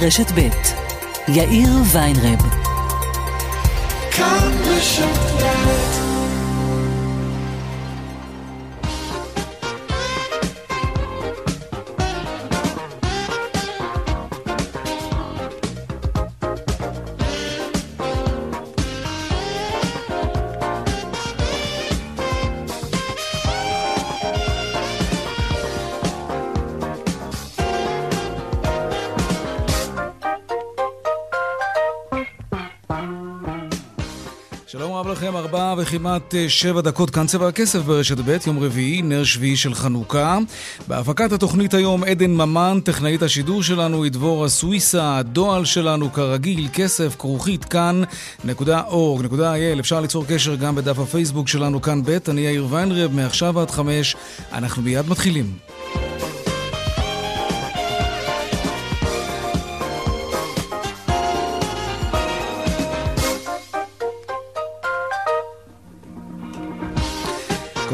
רשת ב' יאיר ויינרב. כאן בשפט וכמעט אה, שבע דקות כאן צבע הכסף ברשת ב', יום רביעי, נר שביעי של חנוכה. בהפקת התוכנית היום עדן ממן, טכנאית השידור שלנו, היא דבורה סוויסה, הדועל שלנו כרגיל, כסף, כרוכית, כאן.org.il. אפשר ליצור קשר גם בדף הפייסבוק שלנו כאן ב', אני יאיר ויינרב, מעכשיו עד חמש, אנחנו מיד מתחילים.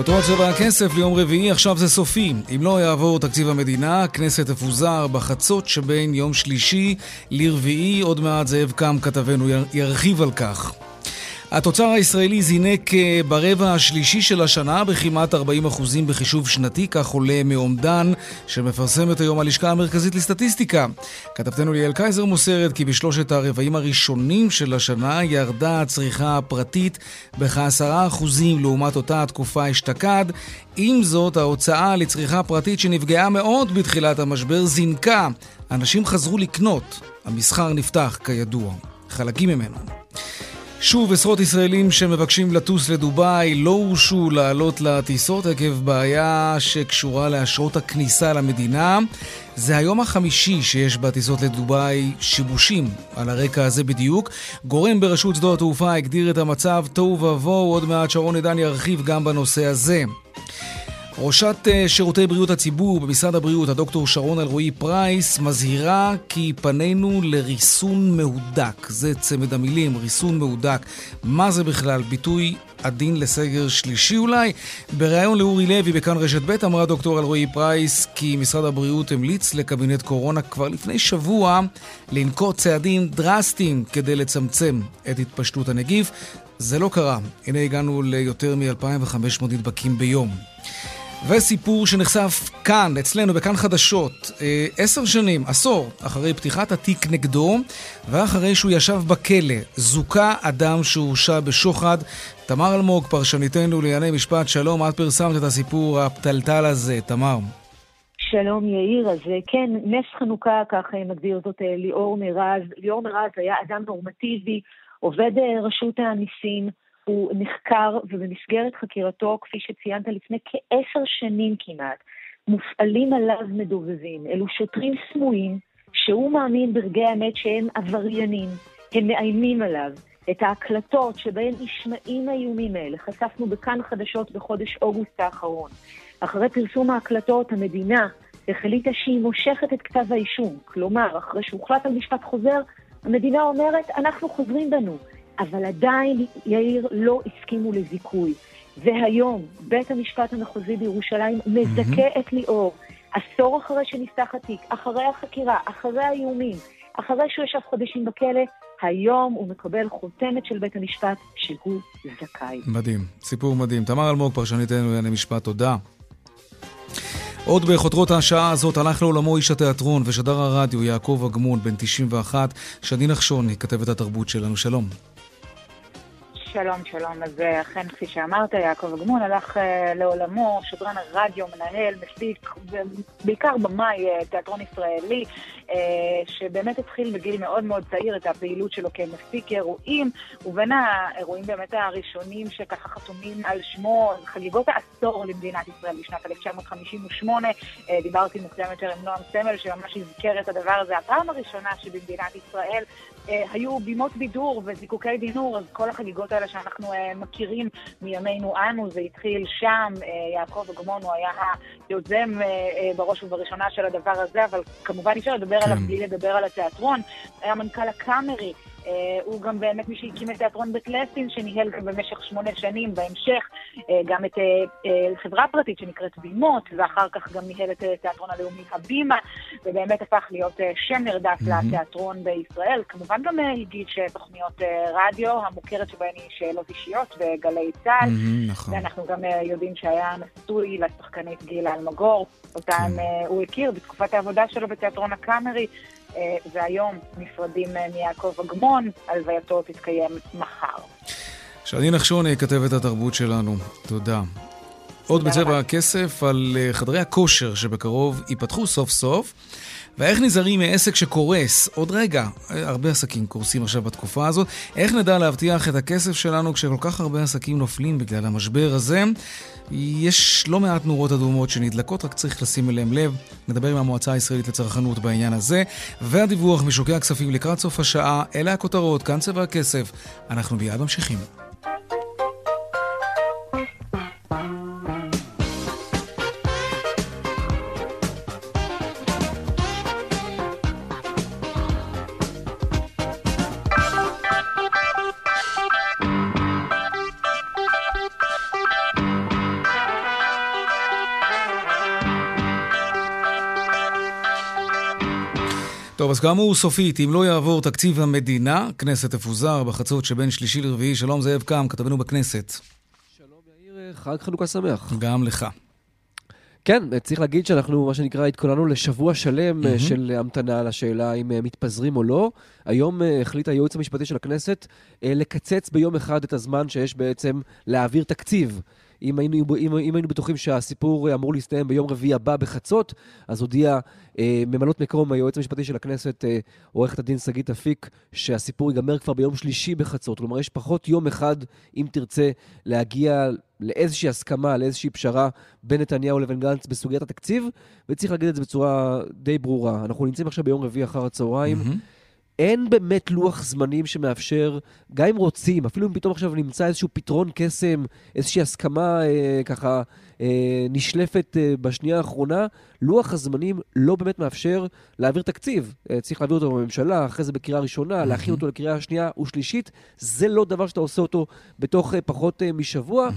כותרות צבע הכסף ליום רביעי, עכשיו זה סופי. אם לא יעבור תקציב המדינה, הכנסת תפוזר בחצות שבין יום שלישי לרביעי. עוד מעט זאב קם כתבנו ירחיב על כך. התוצר הישראלי זינק אה, ברבע השלישי של השנה בכמעט 40% בחישוב שנתי, כך עולה מאומדן שמפרסמת היום הלשכה המרכזית לסטטיסטיקה. כתבתנו ליאל קייזר מוסרת כי בשלושת הרבעים הראשונים של השנה ירדה הצריכה הפרטית בכ-10% לעומת אותה התקופה אשתקד. עם זאת, ההוצאה לצריכה פרטית שנפגעה מאוד בתחילת המשבר זינקה. אנשים חזרו לקנות. המסחר נפתח, כידוע. חלקים ממנו. שוב עשרות ישראלים שמבקשים לטוס לדובאי לא הורשו לעלות לטיסות עקב בעיה שקשורה לאשרות הכניסה למדינה. זה היום החמישי שיש בטיסות לדובאי שיבושים על הרקע הזה בדיוק. גורם ברשות שדות התעופה הגדיר את המצב תוהו ובוהו, עוד מעט שרון עידן ירחיב גם בנושא הזה. ראשת אה, שירותי בריאות הציבור במשרד הבריאות, הדוקטור שרון אלרועי פרייס, מזהירה כי פנינו לריסון מהודק. זה צמד המילים, ריסון מהודק. מה זה בכלל? ביטוי עדין לסגר שלישי אולי? בריאיון לאורי לוי בכאן רשת ב' אמרה דוקטור אלרועי פרייס כי משרד הבריאות המליץ לקבינט קורונה כבר לפני שבוע לנקוט צעדים דרסטיים כדי לצמצם את התפשטות הנגיף. זה לא קרה. הנה הגענו ליותר מ-2,500 נדבקים ביום. וסיפור שנחשף כאן, אצלנו, בכאן חדשות, אה, עשר שנים, עשור, אחרי פתיחת התיק נגדו, ואחרי שהוא ישב בכלא, זוכה אדם שהורשע בשוחד. תמר אלמוג, פרשניתנו לענייני משפט, שלום, את פרסמת את הסיפור הפתלתל הזה, תמר. שלום יאיר, אז אה, כן, נס חנוכה, ככה מגדיר זאת אה, ליאור מירז. ליאור מירז היה אדם נורמטיבי, עובד רשות המיסים. הוא נחקר, ובמסגרת חקירתו, כפי שציינת לפני כעשר שנים כמעט, מופעלים עליו מדובבים. אלו שוטרים סמויים, שהוא מאמין ברגעי האמת שהם עבריינים, הם מאיימים עליו. את ההקלטות שבהן נשמעים האיומים האלה חשפנו בכאן חדשות בחודש אוגוסט האחרון. אחרי פרסום ההקלטות, המדינה החליטה שהיא מושכת את כתב האישום. כלומר, אחרי שהוחלט על משפט חוזר, המדינה אומרת, אנחנו חוזרים בנו. אבל עדיין, יאיר, לא הסכימו לזיכוי. והיום, בית המשפט המחוזי בירושלים מזכה mm-hmm. את ליאור, עשור אחרי שנפתח התיק, אחרי החקירה, אחרי האיומים, אחרי שהוא ישב חודשים בכלא, היום הוא מקבל חותמת של בית המשפט שהוא זכאי. מדהים, סיפור מדהים. תמר אלמוג, פרשניתנו לענייני משפט, תודה. עוד בחותרות השעה הזאת הלך לעולמו איש התיאטרון ושדר הרדיו יעקב אגמון, בן 91, שני נחשוני, כתבת התרבות שלנו. שלום. שלום, שלום. אז אה, אכן, כפי שאמרת, יעקב אגמון הלך uh, לעולמו, שדרן הרדיו, מנהל, מפיק, בעיקר במאי uh, תיאטרון ישראלי, שבאמת התחיל בגיל מאוד מאוד צעיר את הפעילות שלו כמפיק אירועים, ובין האירועים באמת הראשונים שככה חתומים על שמו, חגיגות העשור למדינת ישראל בשנת 1958. uh, דיברתי מוקדם יותר עם נועם סמל, שממש הזכר את הדבר הזה. הפעם הראשונה שבמדינת ישראל היו בימות בידור וזיקוקי דינור, אז כל החגיגות האלה שאנחנו uh, מכירים מימינו אנו, זה התחיל שם, uh, יעקב אגמון הוא היה היוזם בראש ובראשונה של הדבר הזה, אבל כמובן אי אפשר לדבר כן. עליו בלי לדבר על התיאטרון. היה מנכ"ל הקאמרי, אה, הוא גם באמת מי שהקים את תיאטרון בית לסין, שניהל גם במשך שמונה שנים, בהמשך אה, גם את חברה פרטית שנקראת בימות, ואחר כך גם ניהל את תיאטרון הלאומי הבימה, ובאמת הפך להיות שם נרדף mm-hmm. לתיאטרון בישראל. כמובן גם הגיש תוכניות רדיו, המוכרת שבהן היא שאלות אישיות בגלי צה"ל, mm-hmm, נכון. ואנחנו גם יודעים שהיה נשוי לשחקנית גילה אלמגור, אותן כן. הוא הכיר בתקופת העבודה שלו בתיאטרון הקאמרי. אה, והיום נפרדים אה, מיעקב אגמון, הלווייתו תתקיים מחר. שני נחשוני, כתבת התרבות שלנו, תודה. עוד בצבע הכסף על אה, חדרי הכושר שבקרוב ייפתחו סוף סוף. ואיך נזהרים מעסק שקורס? עוד רגע, הרבה עסקים קורסים עכשיו בתקופה הזאת. איך נדע להבטיח את הכסף שלנו כשכל כך הרבה עסקים נופלים בגלל המשבר הזה? יש לא מעט נורות אדומות שנדלקות, רק צריך לשים אליהם לב. נדבר עם המועצה הישראלית לצרכנות בעניין הזה. והדיווח משוקי הכספים לקראת סוף השעה, אלה הכותרות, כאן צבע הכסף. אנחנו מיד ממשיכים. טוב, אז כאמור, סופית, אם לא יעבור תקציב המדינה, כנסת תפוזר בחצות שבין שלישי לרביעי. שלום זאב קם, כתבנו בכנסת. שלום יאיר, חג חנוכה שמח. גם לך. כן, צריך להגיד שאנחנו, מה שנקרא, התכוננו לשבוע שלם mm-hmm. של המתנה לשאלה אם אה, מתפזרים או לא. היום אה, החליט הייעוץ המשפטי של הכנסת לקצץ ביום אחד את הזמן שיש בעצם להעביר תקציב. אם היינו, אם, אם היינו בטוחים שהסיפור אמור להסתיים ביום רביעי הבא בחצות, אז הודיע אה, ממלאות מקום היועץ המשפטי של הכנסת, אה, עורכת הדין שגית אפיק, שהסיפור ייגמר כבר ביום שלישי בחצות. כלומר, יש פחות יום אחד, אם תרצה, להגיע לאיזושהי הסכמה, לאיזושהי פשרה בין נתניהו לבין גנץ בסוגיית התקציב, וצריך להגיד את זה בצורה די ברורה. אנחנו נמצאים עכשיו ביום רביעי אחר הצהריים. Mm-hmm. אין באמת לוח זמנים שמאפשר, גם אם רוצים, אפילו אם פתאום עכשיו נמצא איזשהו פתרון קסם, איזושהי הסכמה אה, ככה אה, נשלפת אה, בשנייה האחרונה, לוח הזמנים לא באמת מאפשר להעביר תקציב. אה, צריך להעביר אותו בממשלה, אחרי זה בקריאה ראשונה, להכין אותו לקריאה שנייה ושלישית. זה לא דבר שאתה עושה אותו בתוך אה, פחות אה, משבוע.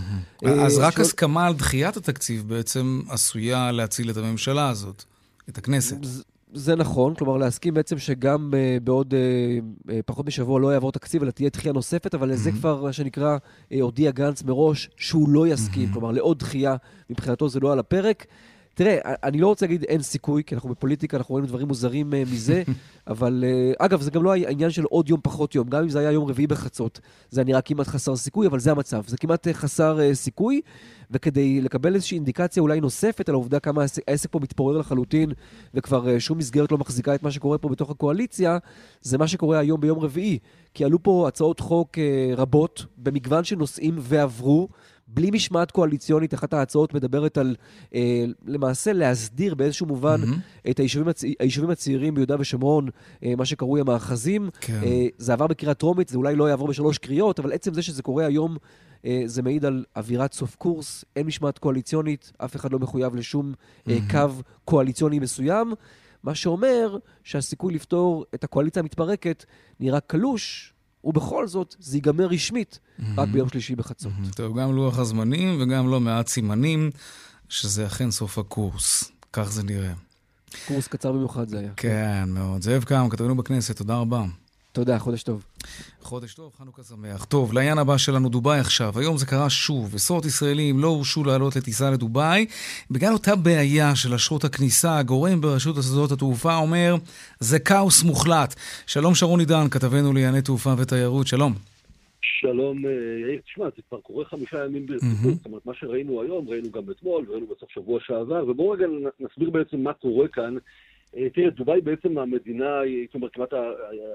אה, אז רק הסכמה על דחיית התקציב בעצם עשויה להציל את הממשלה הזאת, את הכנסת. זה נכון, כלומר להסכים בעצם שגם uh, בעוד uh, uh, פחות משבוע לא יעבור תקציב, אלא תהיה דחייה נוספת, אבל לזה mm-hmm. כבר, מה שנקרא, uh, הודיע גנץ מראש שהוא לא יסכים, mm-hmm. כלומר לעוד דחייה, מבחינתו זה לא על הפרק. תראה, אני לא רוצה להגיד אין סיכוי, כי אנחנו בפוליטיקה, אנחנו רואים דברים מוזרים uh, מזה, אבל uh, אגב, זה גם לא העניין של עוד יום פחות יום, גם אם זה היה יום רביעי בחצות, זה נראה כמעט חסר סיכוי, אבל זה המצב, זה כמעט uh, חסר uh, סיכוי, וכדי לקבל איזושהי אינדיקציה אולי נוספת על העובדה כמה העסק, פה מתפורר לחלוטין, וכבר uh, שום מסגרת לא מחזיקה את מה שקורה פה בתוך הקואליציה, זה מה שקורה היום ביום רביעי. כי עלו פה הצעות חוק רבות, במגוון של נושאים, ועברו. בלי משמעת קואליציונית, אחת ההצעות מדברת על אה, למעשה להסדיר באיזשהו מובן mm-hmm. את היישובים, הצ... היישובים הצעירים ביהודה ושומרון, אה, מה שקרוי המאחזים. כן. אה, זה עבר בקריאה טרומית, זה אולי לא יעבור בשלוש קריאות, אבל עצם זה שזה קורה היום, אה, זה מעיד על אווירת סוף קורס, אין משמעת קואליציונית, אף אחד לא מחויב לשום אה, mm-hmm. קו קואליציוני מסוים. מה שאומר שהסיכוי לפתור את הקואליציה המתפרקת נראה קלוש, ובכל זאת, זה ייגמר רשמית. רק ביום שלישי בחצות. טוב, גם לוח הזמנים וגם לא מעט סימנים שזה אכן סוף הקורס. כך זה נראה. קורס קצר במיוחד זה היה. כן, מאוד. זאב קם, כתבנו בכנסת, תודה רבה. תודה, חודש טוב. חודש טוב, חנוכה שמח. טוב, לעניין הבא שלנו, דובאי עכשיו. היום זה קרה שוב. עשרות ישראלים לא הורשו לעלות לטיסה לדובאי. בגלל אותה בעיה של אשרות הכניסה, הגורם ברשות שדות התעופה אומר, זה כאוס מוחלט. שלום שרון עידן, כתבנו לענייני תעופה ותיירות, שלום. שלום, אה, יאיר, תשמע, זה כבר קורה חמישה ימים ברציפות, זאת אומרת, מה שראינו היום, ראינו גם אתמול, ראינו בסוף שבוע שעבר, ובואו רגע נסביר בעצם מה קורה כאן. אה, תראה, דובאי בעצם המדינה, הייתי אומר, כמעט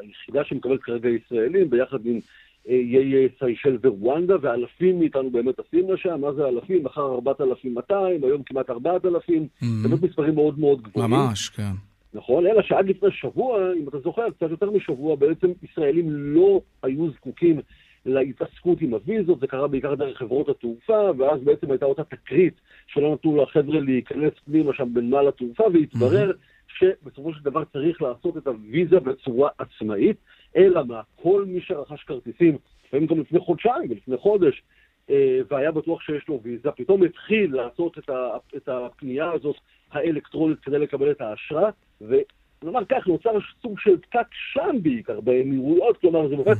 היחידה שמקבלת כרגע ישראלים, ביחד עם אה, איי סיישל ורואנדה, ואלפים מאיתנו באמת טסים לשם, מה זה אלפים? מחר 4,200, היום כמעט 4,000, mm-hmm. באמת מספרים מאוד מאוד גבוהים. ממש, כן. נכון, אלא שעד לפני שבוע, אם אתה זוכר, קצת יותר משבוע, בעצם ישראלים לא היו זקוקים להתעסקות עם הוויזות, זה קרה בעיקר דרך חברות התעופה, ואז בעצם הייתה אותה תקרית שלא נתנו לחבר'ה להיכנס פנימה שם בנמל התעופה, והתברר mm-hmm. שבסופו של דבר צריך לעשות את הוויזה בצורה עצמאית. אלא מה, כל מי שרכש כרטיסים, לפעמים גם לפני חודשיים ולפני חודש, אה, והיה בטוח שיש לו ויזה, פתאום התחיל לעשות את, ה, את הפנייה הזאת האלקטרונית כדי לקבל את האשרה, ונאמר כך, נוצר סוג של פקק שם בעיקר, באמירויות, כלומר זה באמת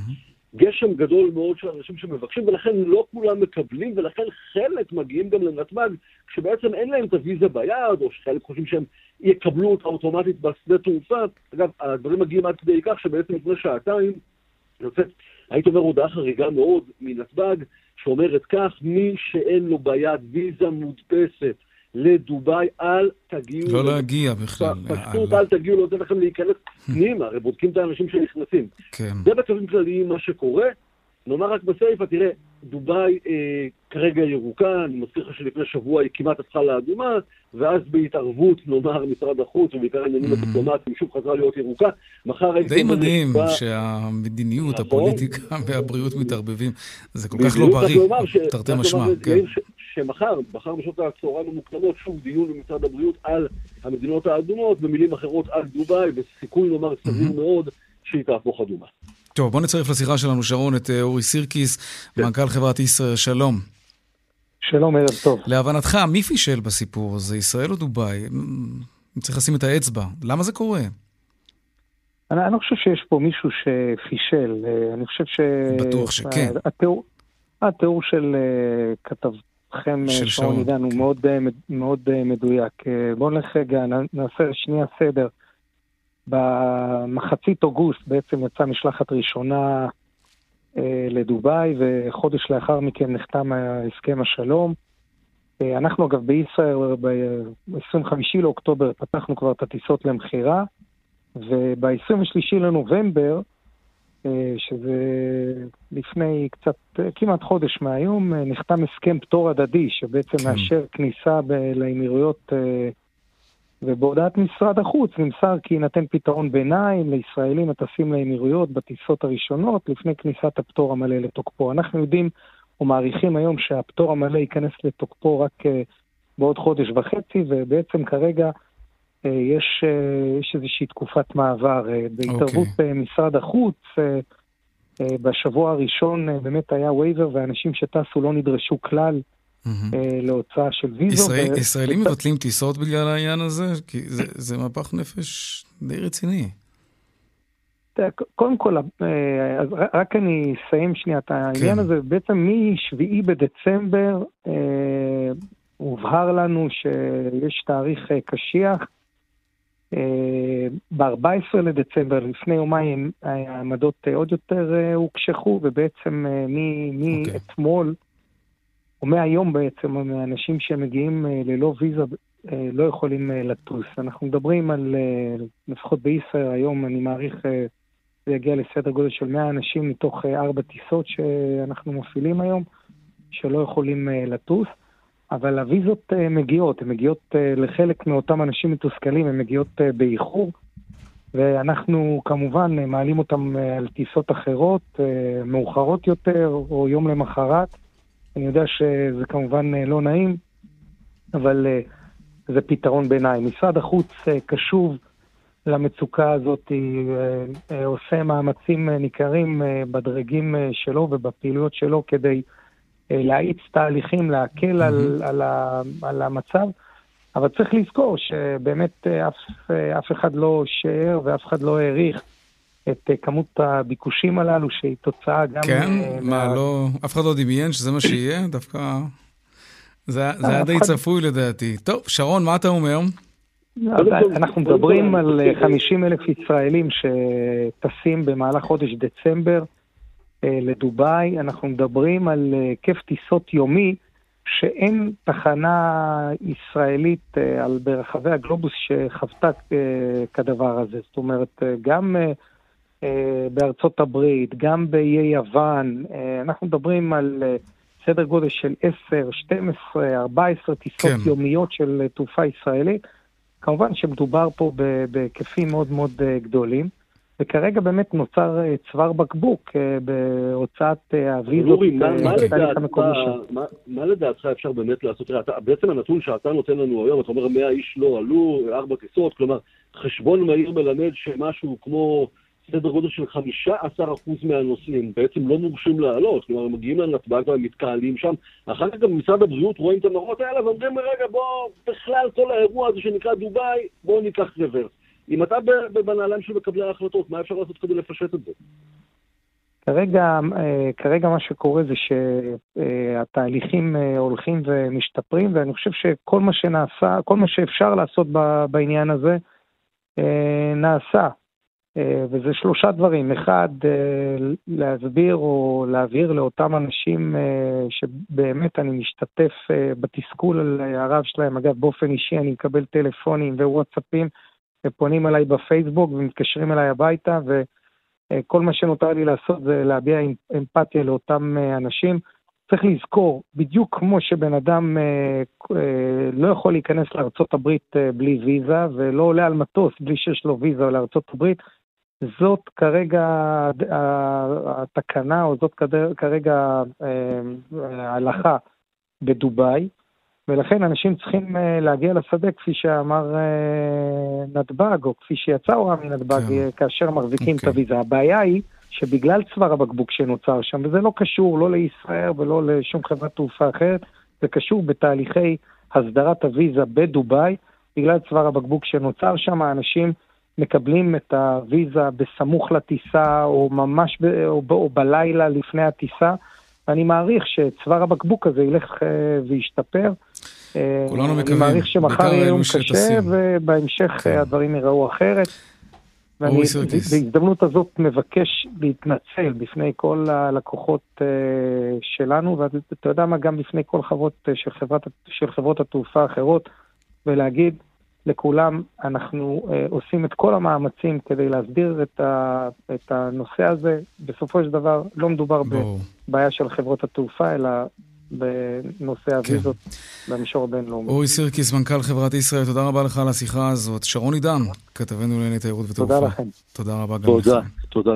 גשם גדול מאוד של אנשים שמבקשים, ולכן לא כולם מקבלים, ולכן חלק מגיעים גם לנתב"ג, כשבעצם אין להם את הוויזה ביד, או שחלק חושבים שהם יקבלו אותה אוטומטית בשדה תעופה. אגב, הדברים מגיעים עד כדי כך שבעצם לפני שעתיים יוצאת, הייתי אומר, הודעה חריגה מאוד מנתב"ג, שאומרת כך, מי שאין לו ביד ויזה מודפסת לדובאי, אל תגיעו... לא להגיע בכלל. פשוט אל תגיעו, לא נותן לכם להיכנס פנימה, הרי בודקים את האנשים שנכנסים. כן. זה בקווים כלליים מה שקורה. נאמר רק בסיפא, תראה, דובאי אה, כרגע ירוקה, אני מזכיר לך שלפני שבוע היא כמעט הפכה לאדומה, ואז בהתערבות, נאמר, משרד החוץ, ובעיקר העניינים הדיפלומטיים, שוב חזרה להיות ירוקה. מחר. די מדהים שהמדיניות, נכון. הפוליטיקה והבריאות מתערבבים. זה כל כך לא בריא, תרתי משמע. כן. שמחר, מחר בשעות הצהריים המוקדמות, שוב דיון במשרד הבריאות על המדינות האדומות, במילים אחרות על דובאי, וסיכוי לומר סביר מאוד שהיא תהפוך אדומה. טוב, בוא נצרף לשיחה שלנו, שרון, את אה, אורי סירקיס, כן. מנכ"ל חברת ישראל, שלום. שלום, ערב טוב. להבנתך, מי פישל בסיפור הזה, ישראל או דובאי? צריך לשים את האצבע. למה זה קורה? אני, אני לא חושב שיש פה מישהו שפישל. אה, אני חושב ש... בטוח שכן. התיאור, התיאור של אה, כתבכם, שרון עידן, הוא כן. מאוד, מאוד מדויק. בואו נלך רגע, נעשה שנייה סדר. במחצית אוגוסט בעצם יצאה משלחת ראשונה אה, לדובאי, וחודש לאחר מכן נחתם הסכם השלום. אה, אנחנו אגב בישראל ב-25 לאוקטובר פתחנו כבר את הטיסות למכירה, וב-23 לנובמבר, אה, שזה לפני קצת, כמעט חודש מהיום, נחתם הסכם פטור הדדי, שבעצם כן. מאשר כניסה ב- לאמירויות ובהודעת משרד החוץ נמסר כי יינתן פתרון ביניים לישראלים הטסים לאמירויות בטיסות הראשונות לפני כניסת הפטור המלא לתוקפו. אנחנו יודעים או מעריכים היום שהפטור המלא ייכנס לתוקפו רק uh, בעוד חודש וחצי, ובעצם כרגע uh, יש, uh, יש איזושהי תקופת מעבר. בהתערבות okay. אוקיי. משרד החוץ, בשבוע הראשון באמת היה וייבר ואנשים שטסו לא נדרשו כלל. אה, להוצאה של ויזות. ישראלים מבטלים טיסות בגלל העניין הזה? כי זה מפח נפש די רציני. קודם כל, אה, רק אני אסיים שנייה את העניין כן. הזה. בעצם מ-7 בדצמבר אה, הובהר לנו שיש תאריך קשיח. ב-14 לדצמבר, לפני יומיים, העמדות עוד יותר הוקשחו, ובעצם אוקיי. מאתמול... Okay. או מהיום בעצם, אנשים שמגיעים אה, ללא ויזה אה, לא יכולים אה, לטוס. אנחנו מדברים על, לפחות בישראל היום, אני מעריך, זה יגיע לסדר גודל של 100 אנשים מתוך ארבע טיסות שאנחנו מפעילים היום, שלא יכולים לטוס. אבל הוויזות מגיעות, הן מגיעות לחלק מאותם אנשים מתוסכלים, הן מגיעות באיחור, ואנחנו כמובן מעלים אותם על טיסות אחרות, מאוחרות יותר, או יום למחרת. אני יודע שזה כמובן אה, לא נעים, אבל אה, זה פתרון ביניים. משרד החוץ אה, קשוב למצוקה הזאת, עושה מאמצים ניכרים בדרגים שלו ובפעילויות שלו כדי להאיץ תהליכים, להקל על, על, על המצב. אבל צריך לזכור שבאמת אף, אף אחד לא שיער ואף אחד לא העריך את אה, כמות הביקושים הללו, שהיא תוצאה גם... כן? Uh, מה, מה... לא... אף אחד לא דמיין שזה מה שיהיה? דווקא... זה, זה היה די. צפוי לדעתי. טוב, שרון, מה אתה אומר? אנחנו מדברים על 50 אלף ישראלים שטסים במהלך חודש דצמבר לדובאי. אנחנו מדברים על היקף טיסות יומי שאין תחנה ישראלית ברחבי הגלובוס שחוותה כדבר הזה. זאת אומרת, גם אה, בארצות הברית, גם באיי יוון, אה, אנחנו מדברים על אה, סדר גודל של 10, 12, 14 טיסות כן. יומיות של תעופה ישראלית. כמובן שמדובר פה בהיקפים מאוד מאוד גדולים. וכרגע באמת נוצר צוואר בקבוק בהוצאת הוויזות המקומי שלו. מה לדעתך אפשר באמת לעשות? בעצם הנתון שאתה נותן לנו היום, אתה אומר 100 איש לא עלו, ארבע טיסות, כלומר, חשבון מהיר מלמד שמשהו כמו סדר גודל של 15% מהנוסעים בעצם לא מורשים לעלות, כלומר הם מגיעים לנתב"ג והם מתקהלים שם, אחר כך גם משרד הבריאות רואים את המראות האלה ואומרים רגע בוא, בכלל כל האירוע הזה שנקרא דובאי, בואו ניקח רוורס. אם אתה בנעליים של מקבלי ההחלטות, מה אפשר לעשות כדי לפשט את זה? כרגע, אה, כרגע מה שקורה זה שהתהליכים אה, הולכים ומשתפרים, ואני חושב שכל מה שנעשה, כל מה שאפשר לעשות בעניין הזה, אה, נעשה. וזה שלושה דברים. אחד, להסביר או להבהיר לאותם אנשים שבאמת אני משתתף בתסכול הרב שלהם. אגב, באופן אישי אני מקבל טלפונים ווואטסאפים, ופונים אליי בפייסבוק ומתקשרים אליי הביתה, ו... אה, כל מה שנותר לי לעשות זה להביע אמפתיה לאותם אה, אנשים. צריך לזכור, בדיוק כמו שבן אדם אה, לא יכול להיכנס לארה"ב בלי ויזה, ולא עולה על מטוס בלי שיש לו ויזה לארה"ב, זאת כרגע התקנה, או זאת כרגע ההלכה בדובאי. ולכן אנשים צריכים uh, להגיע לשדה, כפי שאמר uh, נתב"ג, או כפי שיצא הוראה מנתב"ג, כן. כאשר מחזיקים okay. את אוקיי. הוויזה. הבעיה היא שבגלל צוואר הבקבוק שנוצר שם, וזה לא קשור לא לישראל ולא לשום חברת תעופה אחרת, זה קשור בתהליכי הסדרת הוויזה בדובאי, בגלל צוואר הבקבוק שנוצר שם, אנשים מקבלים את הוויזה בסמוך לטיסה, או ממש ב, או, או בלילה לפני הטיסה. ואני מעריך שצוואר הבקבוק הזה ילך uh, וישתפר. אה, כולנו מקווים. אני מעריך שמחר יהיה יום קשה, ובהמשך כן. הדברים ייראו אחרת. ואני בהזדמנות הזאת מבקש להתנצל בפני כל הלקוחות uh, שלנו, ואתה יודע מה, גם בפני כל חברות של, חברת, של חברות התעופה האחרות, ולהגיד לכולם, אנחנו uh, עושים את כל המאמצים כדי להסדיר את, ה, את הנושא הזה. בסופו של דבר, לא מדובר בבעיה של חברות התעופה, אלא בנושא הוויזות כן. במישור הבינלאומי. אורי סירקיס, מנכ"ל חברת ישראל, תודה רבה לך על השיחה הזאת. שרון עידן, כתבנו לענייני תיירות ותעופה. תודה לכם. תודה רבה גם לך. תודה, תודה.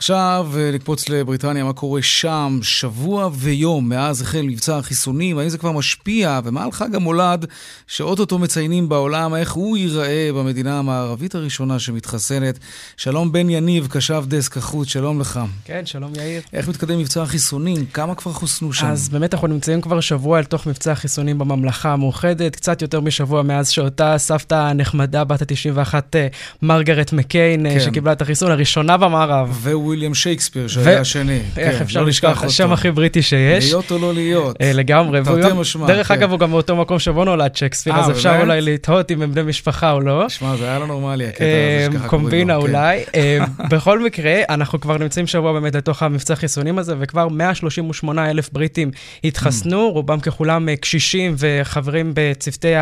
עכשיו אה, לקפוץ לבריטניה, מה קורה שם? שבוע ויום מאז החל מבצע החיסונים, האם זה כבר משפיע? ומה על חג המולד שאו-טו-טו מציינים בעולם, איך הוא ייראה במדינה המערבית הראשונה שמתחסנת? שלום בן יניב, כתב דסק החוץ, שלום לך. כן, שלום יאיר. איך מתקדם מבצע החיסונים? כמה כבר חוסנו שם? אז באמת אנחנו נמצאים כבר שבוע אל תוך מבצע החיסונים בממלכה המאוחדת, קצת יותר משבוע מאז שאותה סבתא הנחמדה בת ה-91, אה, מרגרט מקיין, אה, כן. שקיבלה את החיסון הראשונה במערב. והוא וויליאם שייקספיר, שהיה השני. איך כן, אפשר לא לשכוח אותו. השם הכי בריטי שיש. להיות או לא להיות. אה, לגמרי. תרתי משמע. דרך כן. אגב, הוא גם באותו מקום שבו נולד שייקספיר, אז אה, אפשר אולי לתהות אם הם בני משפחה או לא. שמע, זה היה לא נורמלי, הקטע הזה שככה קוראים. קומבינה כן. אולי. אה, בכל מקרה, אנחנו כבר נמצאים שבוע באמת לתוך המבצע החיסונים הזה, וכבר 138 אלף בריטים התחסנו, mm. רובם ככולם קשישים וחברים בצוותי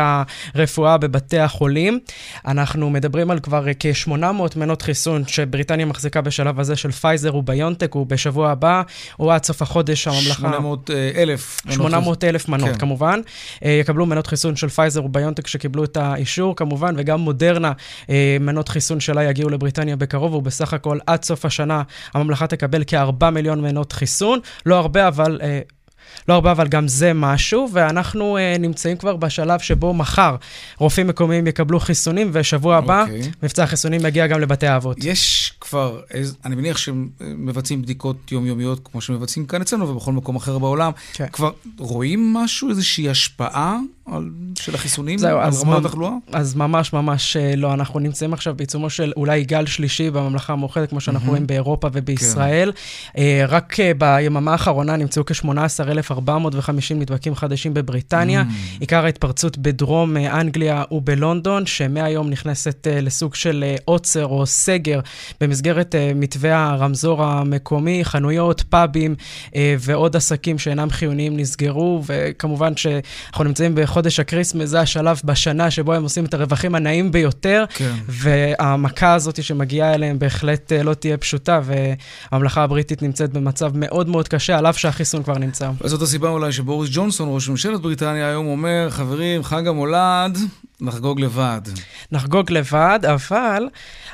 הרפואה בבתי החולים. אנחנו מדברים על כבר כ-800 מנות חיסון שבריטניה מחזיקה בשלב הזה של פייזר וביונטק, הוא בשבוע הבא, או עד סוף החודש הממלכה... 800 אלף. 800 אלף מנות, כן. כמובן. אה, יקבלו מנות חיסון של פייזר וביונטק שקיבלו את האישור, כמובן, וגם מודרנה, אה, מנות חיסון שלה יגיעו לבריטניה בקרוב, ובסך הכל עד סוף השנה הממלכה תקבל כ-4 מיליון מנות חיסון. לא הרבה, אבל... אה, לא הרבה, אבל גם זה משהו, ואנחנו uh, נמצאים כבר בשלב שבו מחר רופאים מקומיים יקבלו חיסונים, ושבוע הבא okay. אוקיי. מבצע החיסונים יגיע גם לבתי האבות. יש כבר, אני מניח שהם מבצעים בדיקות יומיומיות כמו שמבצעים כאן אצלנו ובכל מקום אחר בעולם. Okay. כן. כבר רואים משהו, איזושהי השפעה על, של החיסונים זהו, על רמת התחלואה? אז ממש ממש אה, לא. אנחנו נמצאים עכשיו בעיצומו של אולי גל שלישי בממלכה המאוחדת, כמו שאנחנו mm-hmm. רואים באירופה ובישראל. כן. רק ביממה האחרונה נמצאו כ-18,450 נדבקים חדשים בבריטניה. Mm-hmm. עיקר ההתפרצות בדרום אה, אנגליה ובלונדון, שמהיום נכנסת לסוג של עוצר או סגר במסגרת מתווה הרמזור המקומי. חנויות, פאבים ועוד עסקים שאינם חיוניים נסגרו, וכמובן שאנחנו נמצאים בחודש... חודש ה Christmas זה השלב בשנה שבו הם עושים את הרווחים הנאים ביותר, כן. והמכה הזאת שמגיעה אליהם בהחלט אה, לא תהיה פשוטה, והממלכה הבריטית נמצאת במצב מאוד מאוד קשה, על אף שהחיסון כבר נמצא. וזאת הסיבה אולי שבוריס ג'ונסון, ראש ממשלת בריטניה, היום אומר, חברים, חג המולד, נחגוג לבד. נחגוג לבד, אבל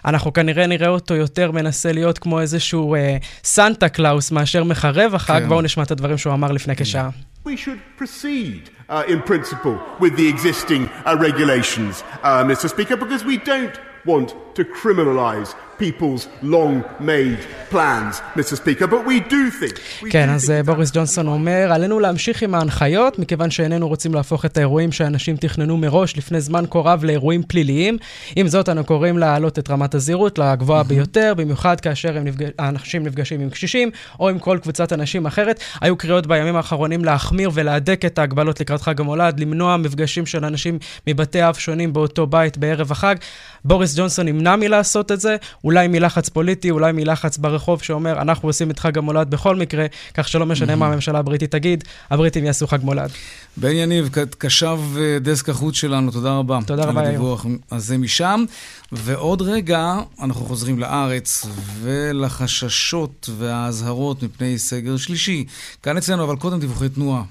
אנחנו כנראה נראה אותו יותר מנסה להיות כמו איזשהו אה, סנטה קלאוס מאשר מחרב החג. כן. בואו נשמע את הדברים שהוא אמר לפני כשעה. We should proceed uh, in principle with the existing uh, regulations, uh, Mr. Speaker, because we don't want to criminalise people's long-made plans, Mr. Speaker, but we do think... כן, אז uh, בוריס ג'ונסון אומר, עלינו להמשיך עם ההנחיות, מכיוון שאיננו רוצים להפוך את האירועים שאנשים תכננו מראש לפני זמן כה רב לאירועים פליליים. עם זאת, אנו קוראים להעלות את רמת הזהירות לגבוהה mm-hmm. ביותר, במיוחד כאשר נפג... האנשים נפגשים עם קשישים, או עם כל קבוצת אנשים אחרת. היו קריאות בימים האחרונים להחמיר ולהדק את ההגבלות לקראת חג המולד, למנוע מפגשים של אנשים מבתי אב שונים באותו בית בערב החג. בוריס ג'ונסון נמנע מלעשות את זה, אולי מלחץ פוליטי, אולי מלחץ ברחוב שאומר, אנחנו עושים את חג המולד בכל מקרה, כך שלא משנה מה הממשלה הבריטית תגיד, הבריטים יעשו חג מולד. בן יניב, קשב אה, דסק החוץ שלנו, תודה רבה. תודה רבה, על הדיווח הזה משם. ועוד רגע אנחנו חוזרים לארץ ולחששות והאזהרות מפני סגר שלישי. כאן אצלנו, אבל קודם דיווחי תנועה.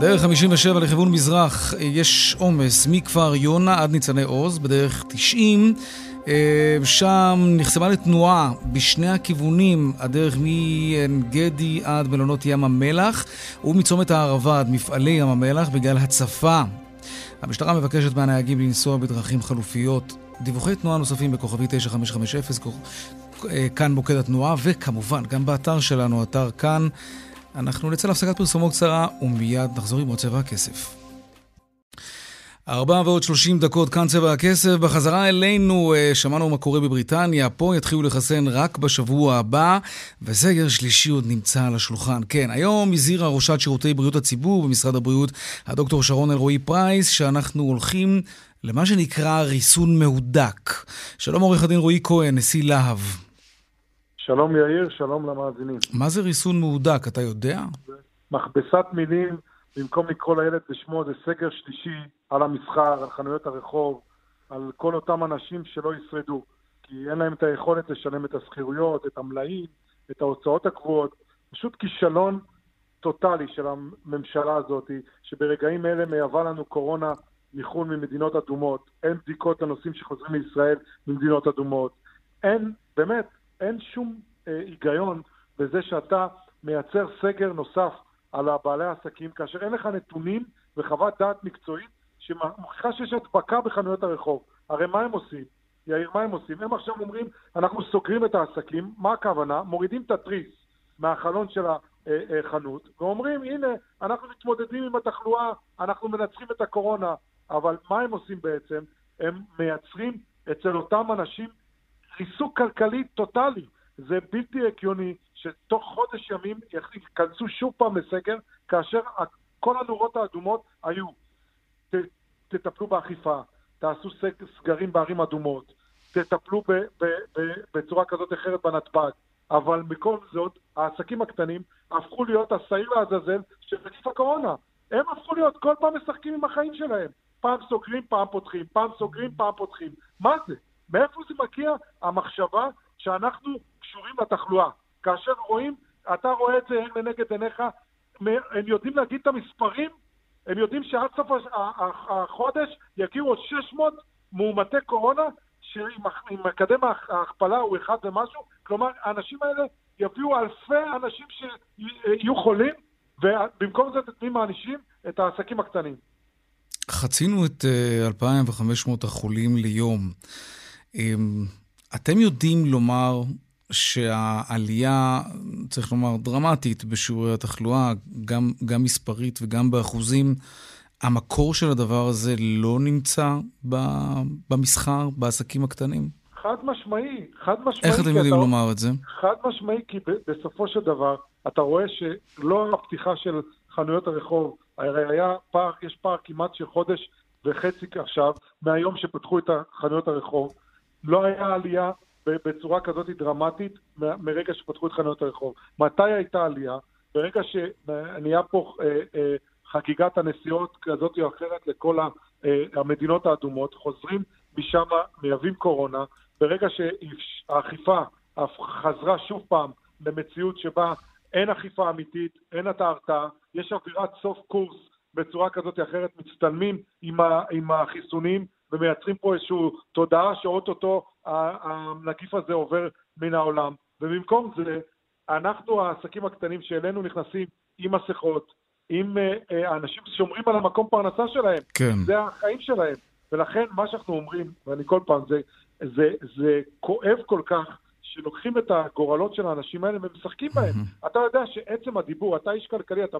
דרך 57 לכיוון מזרח יש עומס מכפר יונה עד ניצני עוז, בדרך 90. אה, שם נחסמה לתנועה בשני הכיוונים, הדרך מעין גדי עד מלונות ים המלח ומצומת הערבה עד מפעלי ים המלח בגלל הצפה. המשטרה מבקשת מהנהגים לנסוע בדרכים חלופיות. דיווחי תנועה נוספים בכוכבי 9550, אה, כאן מוקד התנועה, וכמובן גם באתר שלנו, אתר כאן. אנחנו נצא להפסקת פרסומו קצרה, ומיד נחזור עם עוד צבע הכסף. ארבע ועוד שלושים דקות, כאן צבע הכסף. בחזרה אלינו, אה, שמענו מה קורה בבריטניה, פה יתחילו לחסן רק בשבוע הבא, וסגר שלישי עוד נמצא על השולחן. כן, היום הזהירה ראשת שירותי בריאות הציבור במשרד הבריאות, הדוקטור שרון אלרועי פרייס, שאנחנו הולכים למה שנקרא ריסון מהודק. שלום עורך הדין רועי כהן, נשיא להב. שלום יאיר, שלום למאזינים. מה זה ריסון מהודק, אתה יודע? מכבסת מילים, במקום לקרוא לילד בשמו, זה סגר שלישי על המסחר, על חנויות הרחוב, על כל אותם אנשים שלא ישרדו. כי אין להם את היכולת לשלם את השכירויות, את המלאים, את ההוצאות הקבועות. פשוט כישלון טוטאלי של הממשלה הזאת, שברגעים אלה מייבא לנו קורונה מחו"ל ממדינות אדומות. אין בדיקות לנוסעים שחוזרים מישראל ממדינות אדומות. אין, באמת, אין שום אה, היגיון בזה שאתה מייצר סגר נוסף על בעלי העסקים, כאשר אין לך נתונים וחוות דעת מקצועית שמוכיחה שיש הדבקה בחנויות הרחוב. הרי מה הם עושים? יאיר, מה הם עושים? הם עכשיו אומרים, אנחנו סוגרים את העסקים, מה הכוונה? מורידים את התריס מהחלון של החנות, ואומרים, הנה, אנחנו מתמודדים עם התחלואה, אנחנו מנצחים את הקורונה, אבל מה הם עושים בעצם? הם מייצרים אצל אותם אנשים ריסוק כלכלי טוטאלי. זה בלתי הגיוני שתוך חודש ימים ייכנסו שוב פעם לסגר, כאשר כל הנורות האדומות היו. תטפלו באכיפה, תעשו סגרים בערים אדומות, תטפלו ב, ב, ב, בצורה כזאת או אחרת בנתב"ג. אבל מכל זאת, העסקים הקטנים הפכו להיות השעיר לעזאזל של נגיף הקורונה. הם הפכו להיות, כל פעם משחקים עם החיים שלהם. פעם סוגרים, פעם פותחים, פעם סוגרים, פעם פותחים. מה זה? מאיפה זה מגיע המחשבה שאנחנו קשורים לתחלואה? כאשר רואים, אתה רואה את זה לנגד עיניך, הם יודעים להגיד את המספרים, הם יודעים שעד סוף החודש יגיעו עוד 600 מאומתי קורונה, שעם מקדם ההכפלה הוא אחד ומשהו, כלומר, האנשים האלה יביאו אלפי אנשים שיהיו חולים, ובמקום זה את מי מענישים? את העסקים הקטנים. חצינו את 2,500 אה, החולים ליום. אמ, אתם יודעים לומר שהעלייה, צריך לומר, דרמטית בשיעורי התחלואה, גם, גם מספרית וגם באחוזים, המקור של הדבר הזה לא נמצא במסחר, בעסקים הקטנים? חד משמעי, חד משמעי. איך אתם יודעים אתה... לומר את זה? חד משמעי, כי בסופו של דבר, אתה רואה שלא הפתיחה של חנויות הרחוב, הרי היה פער, יש פער כמעט של חודש וחצי עכשיו, מהיום שפתחו את חנויות הרחוב, לא היה עלייה בצורה כזאת דרמטית מרגע שפתחו את חנויות הרחוב. מתי הייתה עלייה? ברגע שנהיה פה אה, אה, חגיגת הנסיעות כזאת או אחרת לכל אה, המדינות האדומות, חוזרים משם, מייבאים קורונה, ברגע שהאכיפה חזרה שוב פעם למציאות שבה אין אכיפה אמיתית, אין את ההרתעה, יש אווירת סוף קורס בצורה כזאת או אחרת, מצטלמים עם, החיסונים ומייצרים פה איזושהי תודעה שאו-טו-טו הנגיף הזה עובר מן העולם. ובמקום זה, אנחנו, העסקים הקטנים שאלינו נכנסים עם מסכות, עם uh, האנשים ששומרים על המקום פרנסה שלהם. כן. זה החיים שלהם. ולכן מה שאנחנו אומרים, ואני כל פעם, זה, זה, זה כואב כל כך, שלוקחים את הגורלות של האנשים האלה ומשחקים בהם. Mm-hmm. אתה יודע שעצם הדיבור, אתה איש כלכלי, אתה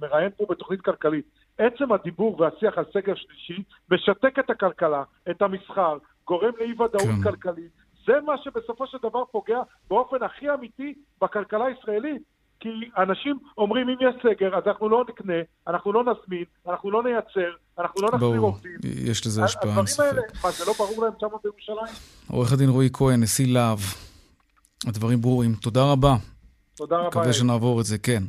מראיין פה בתוכנית כלכלית, עצם הדיבור והשיח על סגר שלישי משתק את הכלכלה, את המסחר, גורם לאי-ודאות כן. כלכלית. זה מה שבסופו של דבר פוגע באופן הכי אמיתי בכלכלה הישראלית. כי אנשים אומרים, אם יש סגר, אז אנחנו לא נקנה, אנחנו לא נזמין, אנחנו לא נייצר, אנחנו לא נחזיר עובדים. יש לזה השפעה, אין ספק. הדברים האלה, מה, זה לא ברור להם שם בירושלים? עורך הדין רועי כהן, נשיא להב. הדברים ברורים. תודה רבה. תודה רבה. מקווה שנעבור את זה, כן.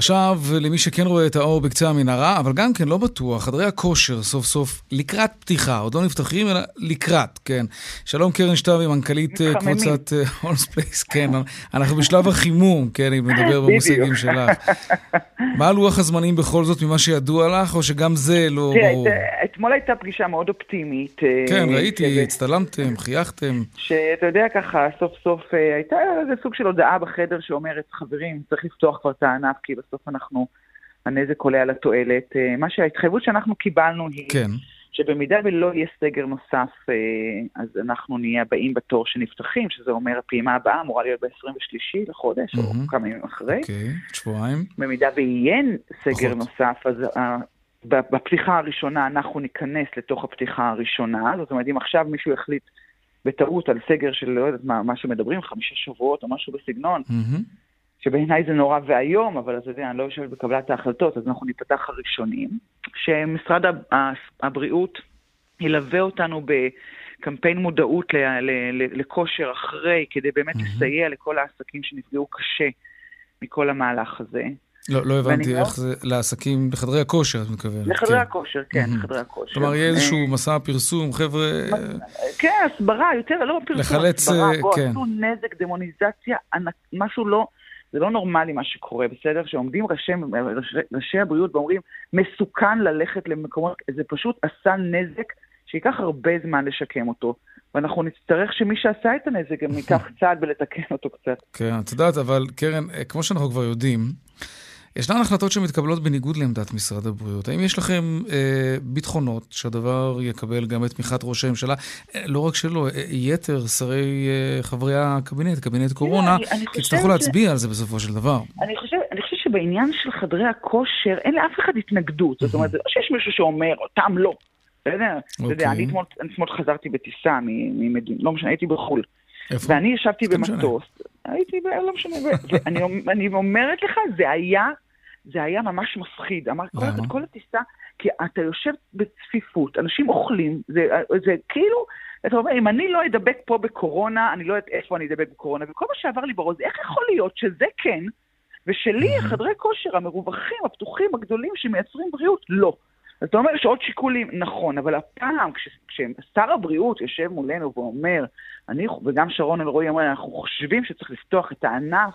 עכשיו, למי שכן רואה את האור בקצה המנהרה, אבל גם כן לא בטוח, חדרי הכושר סוף סוף לקראת פתיחה, עוד לא נפתחים, אלא לקראת, כן. שלום קרן שטבי, מנכ"לית אה, קבוצת הולמס אה, פלייס, כן, אנחנו בשלב החימום, כן, אם נדבר במושגים שלך. מה לוח הזמנים בכל זאת ממה שידוע לך, או שגם זה לא ברור? אתמול הייתה פגישה מאוד אופטימית. אה, כן, ראיתי, הצטלמתם, חייכתם. שאתה יודע ככה, סוף סוף הייתה איזה סוג של הודעה בחדר שאומרת, חברים, צריך לפתוח כבר את הענף, כי בסוף אנחנו, הנזק עולה על התועלת. אה, מה שההתחייבות שאנחנו קיבלנו היא, כן. שבמידה ולא יהיה סגר נוסף, אה, אז אנחנו נהיה הבאים בתור שנפתחים, שזה אומר הפעימה הבאה אמורה להיות ב-23 לחודש, mm-hmm. או כמה ימים אחרי. אוקיי, okay, שבועיים. במידה ויהיה סגר פחות. נוסף, אז... בפתיחה הראשונה אנחנו ניכנס לתוך הפתיחה הראשונה, זאת אומרת, אם עכשיו מישהו יחליט בטעות על סגר של, לא יודעת מה, מה שמדברים, חמישה שבועות או משהו בסגנון, mm-hmm. שבעיניי זה נורא ואיום, אבל אתה יודע, אני לא יושבת בקבלת ההחלטות, אז אנחנו ניפתח הראשונים. שמשרד הבריאות ילווה אותנו בקמפיין מודעות לכושר אחרי, כדי באמת mm-hmm. לסייע לכל העסקים שנפגעו קשה מכל המהלך הזה. לא, לא הבנתי איך זה, לעסקים, לחדרי הכושר, את מתכוונת. לחדרי כן. הכושר, כן, mm-hmm. לחדרי הכושר. כלומר, יהיה איזשהו אה, מסע פרסום, חבר'ה... כן, הסברה, יותר, לא פרסום, לחלץ, הסברה, בוא, כן. עשו נזק, דמוניזציה, משהו לא... זה לא נורמלי מה שקורה, בסדר? שעומדים ראשי, ראשי, ראשי הבריאות ואומרים, מסוכן ללכת למקומות, זה פשוט עשה נזק שייקח הרבה זמן לשקם אותו. ואנחנו נצטרך שמי שעשה את הנזק גם ייקח צעד ולתקן אותו קצת. כן, את יודעת, אבל קרן, כמו שאנחנו כבר יודעים, ישנן החלטות שמתקבלות בניגוד לעמדת משרד הבריאות. האם יש לכם אה, ביטחונות שהדבר יקבל גם את תמיכת ראש הממשלה? אה, לא רק שלו, אה, יתר שרי אה, חברי הקבינט, קבינט קורונה, כי יצטרכו ש... להצביע על זה בסופו של דבר. אני חושב, אני חושב שבעניין של חדרי הכושר, אין לאף אחד התנגדות. זאת אומרת, זה לא שיש מישהו שאומר, אותם לא. אתה יודע, אתה יודע, אוקיי. אני אתמול חזרתי בטיסה ממדינה, לא משנה, הייתי בחו"ל. איפה? ואני ישבתי במטוס, הייתי, לא משנה, ואני אומרת לך, זה היה, זה היה ממש מפחיד. אמרתי, כל, כל הטיסה, כי אתה יושב בצפיפות, אנשים אוכלים, זה, זה כאילו, אתה אומר, אם אני לא אדבק פה בקורונה, אני לא יודעת איפה אני אדבק בקורונה, וכל מה שעבר לי בראש, איך יכול להיות שזה כן, ושלי, חדרי כושר המרווחים, הפתוחים, הגדולים, שמייצרים בריאות, לא. אז אתה אומר, יש עוד שיקולים, נכון, אבל הפעם, כש, כששר הבריאות יושב מולנו ואומר, אני, וגם שרון אלרועי אומר, אנחנו חושבים שצריך לפתוח את הענף,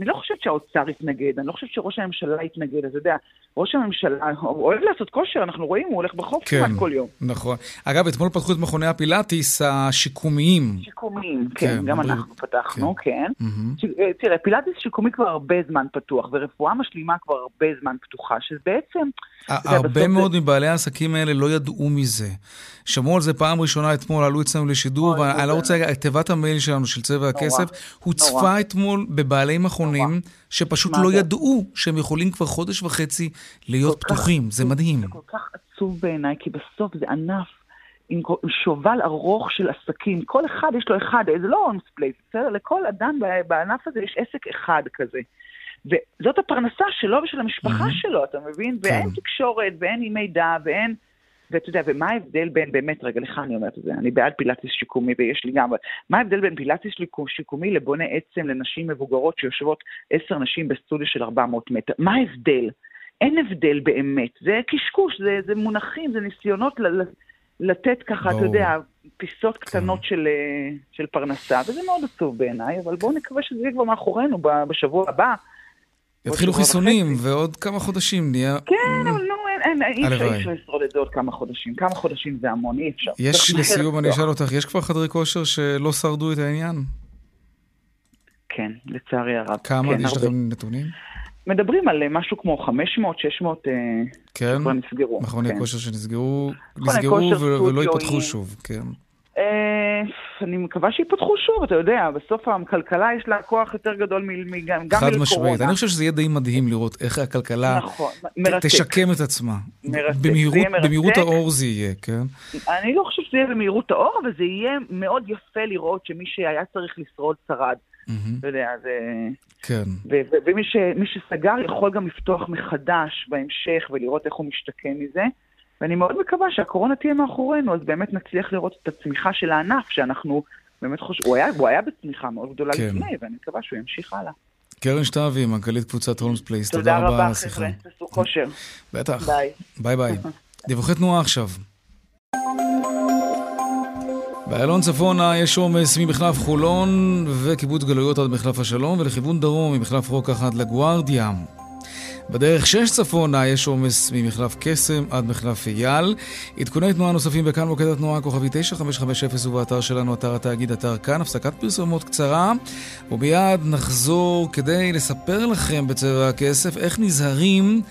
אני לא חושבת שהאוצר יתנגד, אני לא חושבת שראש הממשלה יתנגד, אתה יודע, ראש הממשלה אוהב לעשות כושר, אנחנו רואים, הוא הולך בחוף כן, כמעט כל יום. נכון. אגב, אתמול פתחו את מכוני הפילאטיס השיקומיים. שיקומיים, כן, כן גם אנחנו פתחנו, כן. כן. Mm-hmm. תראה, פילאטיס שיקומי כבר הרבה זמן פתוח, ורפואה משלימה כבר הרבה זמן פתוחה, שבעצם... הרבה מאוד זה... מבעלי העסקים האלה לא ידעו מזה. שמעו על זה פעם ראשונה אתמול, עלו אצלנו לשידור, ואני לא רוצה, תיבת המייל שלנו של צבע הכסף, הוצפה אתמול בבעלי מכונים, שפשוט לא ידעו שהם יכולים כבר חודש וחצי להיות פתוחים. זה מדהים. זה כל כך עצוב בעיניי, כי בסוף זה ענף עם שובל ארוך של עסקים. כל אחד יש לו אחד, זה לא אונס פלייס, בסדר? לכל אדם בענף הזה יש עסק אחד כזה. וזאת הפרנסה שלו ושל המשפחה mm-hmm. שלו, אתה מבין? כן. ואין תקשורת, ואין אי מידע, ואין... ואתה יודע, ומה ההבדל בין, באמת, רגע, לך אני אומרת את זה, אני בעד פילאטיס שיקומי ויש לי גם, מה ההבדל בין פילאטיס שיקומי לבונה עצם לנשים מבוגרות שיושבות עשר נשים בסטודיו של 400 מטר? מה ההבדל? אין הבדל באמת, זה קשקוש, זה, זה מונחים, זה ניסיונות ל, לתת ככה, אתה יודע, פיסות כן. קטנות של, אה, של פרנסה, וזה מאוד עצוב בעיניי, אבל בואו נקווה שזה יהיה כבר מאחורינו בשבוע הבא. יתחילו חיסונים, ועוד כמה חודשים נהיה... כן, אבל נו, אי אפשר לשרוד את זה עוד כמה חודשים. כמה חודשים זה המון, אי אפשר. יש, לסיום, אני אשאל אותך, יש כבר חדרי כושר שלא שרדו את העניין? כן, לצערי הרב. כמה? כן, יש לכם נתונים? מדברים על משהו כמו 500, 600 כן? כבר נסגרו. מכוני כן. כושר שנסגרו, נסגרו ולא ייפתחו שוב, כן. אה, אני מקווה שיפתחו שוב, אתה יודע, בסוף הכלכלה יש לה כוח יותר גדול מ- מ- גם גם חד. משמעית. אני חושב שזה יהיה די מדהים לראות איך הכלכלה נכון, מרתק. תשקם את עצמה. מרתק. במהירות- מרתק. במהירות האור זה יהיה, כן? אני לא חושבת שזה יהיה במהירות האור, אבל זה יהיה מאוד יפה לראות שמי שהיה צריך לשרוד שרד. אתה יודע, זה... כן. ומי שסגר יכול גם לפתוח מחדש בהמשך ולראות איך הוא משתקם מזה. ואני מאוד מקווה שהקורונה תהיה מאחורינו, אז באמת נצליח לראות את הצמיחה של הענף, שאנחנו באמת חושבים, הוא היה, הוא היה בצמיחה מאוד גדולה כן. לפני, ואני מקווה שהוא ימשיך הלאה. קרן שטבי, מנכ"לית קבוצת הולמס פלייס, תודה תודה רבה על רבה, השיחה. חבר'ה, תעשו כושר. בטח. ביי. ביי ביי. דיווחי תנועה עכשיו. באיילון צפונה יש עומס ממחלף חולון וקיבוץ גלויות עד מחלף השלום ולכיוון דרום ממחלף רוקח עד לגוארדיה. בדרך 6 צפונה יש עומס ממחלף קסם עד מחלף אייל. עדכוני תנועה נוספים בכאן מוקד התנועה כוכבי 9550 ובאתר שלנו, אתר התאגיד, אתר כאן. הפסקת פרסומות קצרה, ומיד נחזור כדי לספר לכם בצבע הכסף איך נזהרים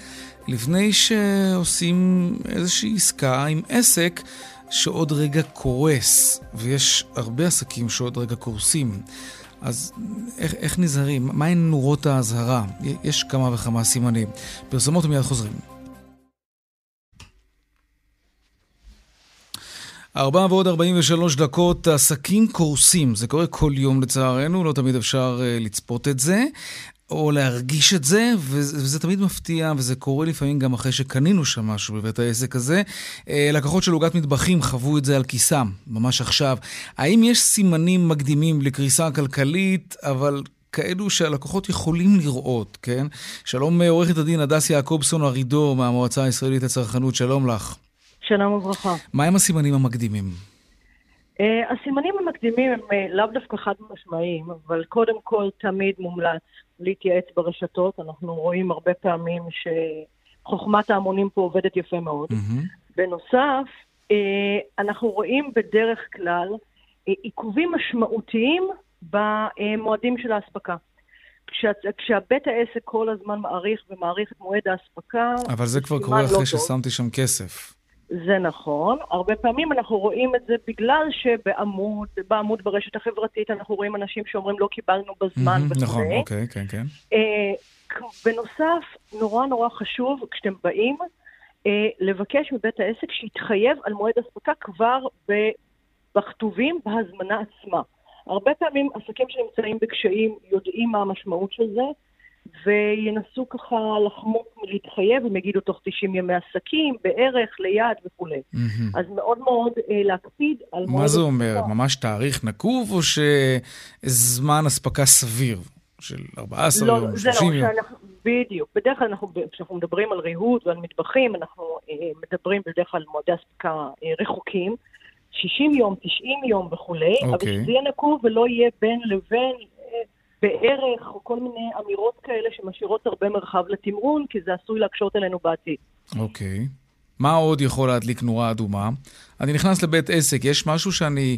לפני שעושים איזושהי עסקה עם עסק שעוד רגע קורס, ויש הרבה עסקים שעוד רגע קורסים. אז איך, איך נזהרים? מהן נורות האזהרה? יש כמה וכמה סימנים. פרסומות ומיד חוזרים. ארבע ועוד 43 דקות, עסקים קורסים. זה קורה כל יום לצערנו, לא תמיד אפשר uh, לצפות את זה. או להרגיש את זה, וזה, וזה תמיד מפתיע, וזה קורה לפעמים גם אחרי שקנינו שם משהו בבית העסק הזה. אה, לקוחות של עוגת מטבחים חוו את זה על כיסם, ממש עכשיו. האם יש סימנים מקדימים לקריסה כלכלית, אבל כאלו שהלקוחות יכולים לראות, כן? שלום עורכת הדין הדס יעקובסון ארידור מהמועצה הישראלית לצרכנות, שלום לך. שלום וברכה. מהם הסימנים המקדימים? Uh, הסימנים המקדימים הם uh, לאו דווקא חד משמעיים, אבל קודם כל תמיד מומלץ להתייעץ ברשתות. אנחנו רואים הרבה פעמים שחוכמת ההמונים פה עובדת יפה מאוד. Mm-hmm. בנוסף, uh, אנחנו רואים בדרך כלל עיכובים משמעותיים במועדים של האספקה. כשה, כשהבית העסק כל הזמן מעריך ומעריך את מועד האספקה... אבל זה כבר קורה לא אחרי טוב. ששמתי שם כסף. זה נכון. הרבה פעמים אנחנו רואים את זה בגלל שבעמוד, בעמוד ברשת החברתית אנחנו רואים אנשים שאומרים לא קיבלנו בזמן Mhm, וכו'. נכון, אוקיי, כן, כן. אה, בנוסף, נורא נורא חשוב כשאתם באים, אה, לבקש מבית העסק שיתחייב על מועד אספקה כבר ב- בכתובים בהזמנה עצמה. הרבה פעמים עסקים שנמצאים בקשיים יודעים מה המשמעות של זה, וינסו ככה לחמוק מלהתחייב, הם יגידו תוך 90 ימי עסקים, בערך, ליד וכולי. מהמם. אז מאוד מאוד אה, להקפיד על מה זה. אומר? ממש תאריך נקוב או שזמן אספקה סביר? של 14 לא, יום, זה 30 לא, יום? שאנחנו, בדיוק. בדרך כלל אנחנו, כשאנחנו מדברים על ריהוט ועל מטבחים, אנחנו אה, מדברים בדרך כלל על מועדי אספקה אה, רחוקים, 60 יום, 90 יום וכולי, אבל אוקיי. שזה יהיה נקוב ולא יהיה בין לבין בערך, או כל מיני אמירות כאלה שמשאירות הרבה מרחב לתמרון, כי זה עשוי להקשות עלינו בעתיד. אוקיי. מה עוד יכול להדליק נורה אדומה? אני נכנס לבית עסק, יש משהו שאני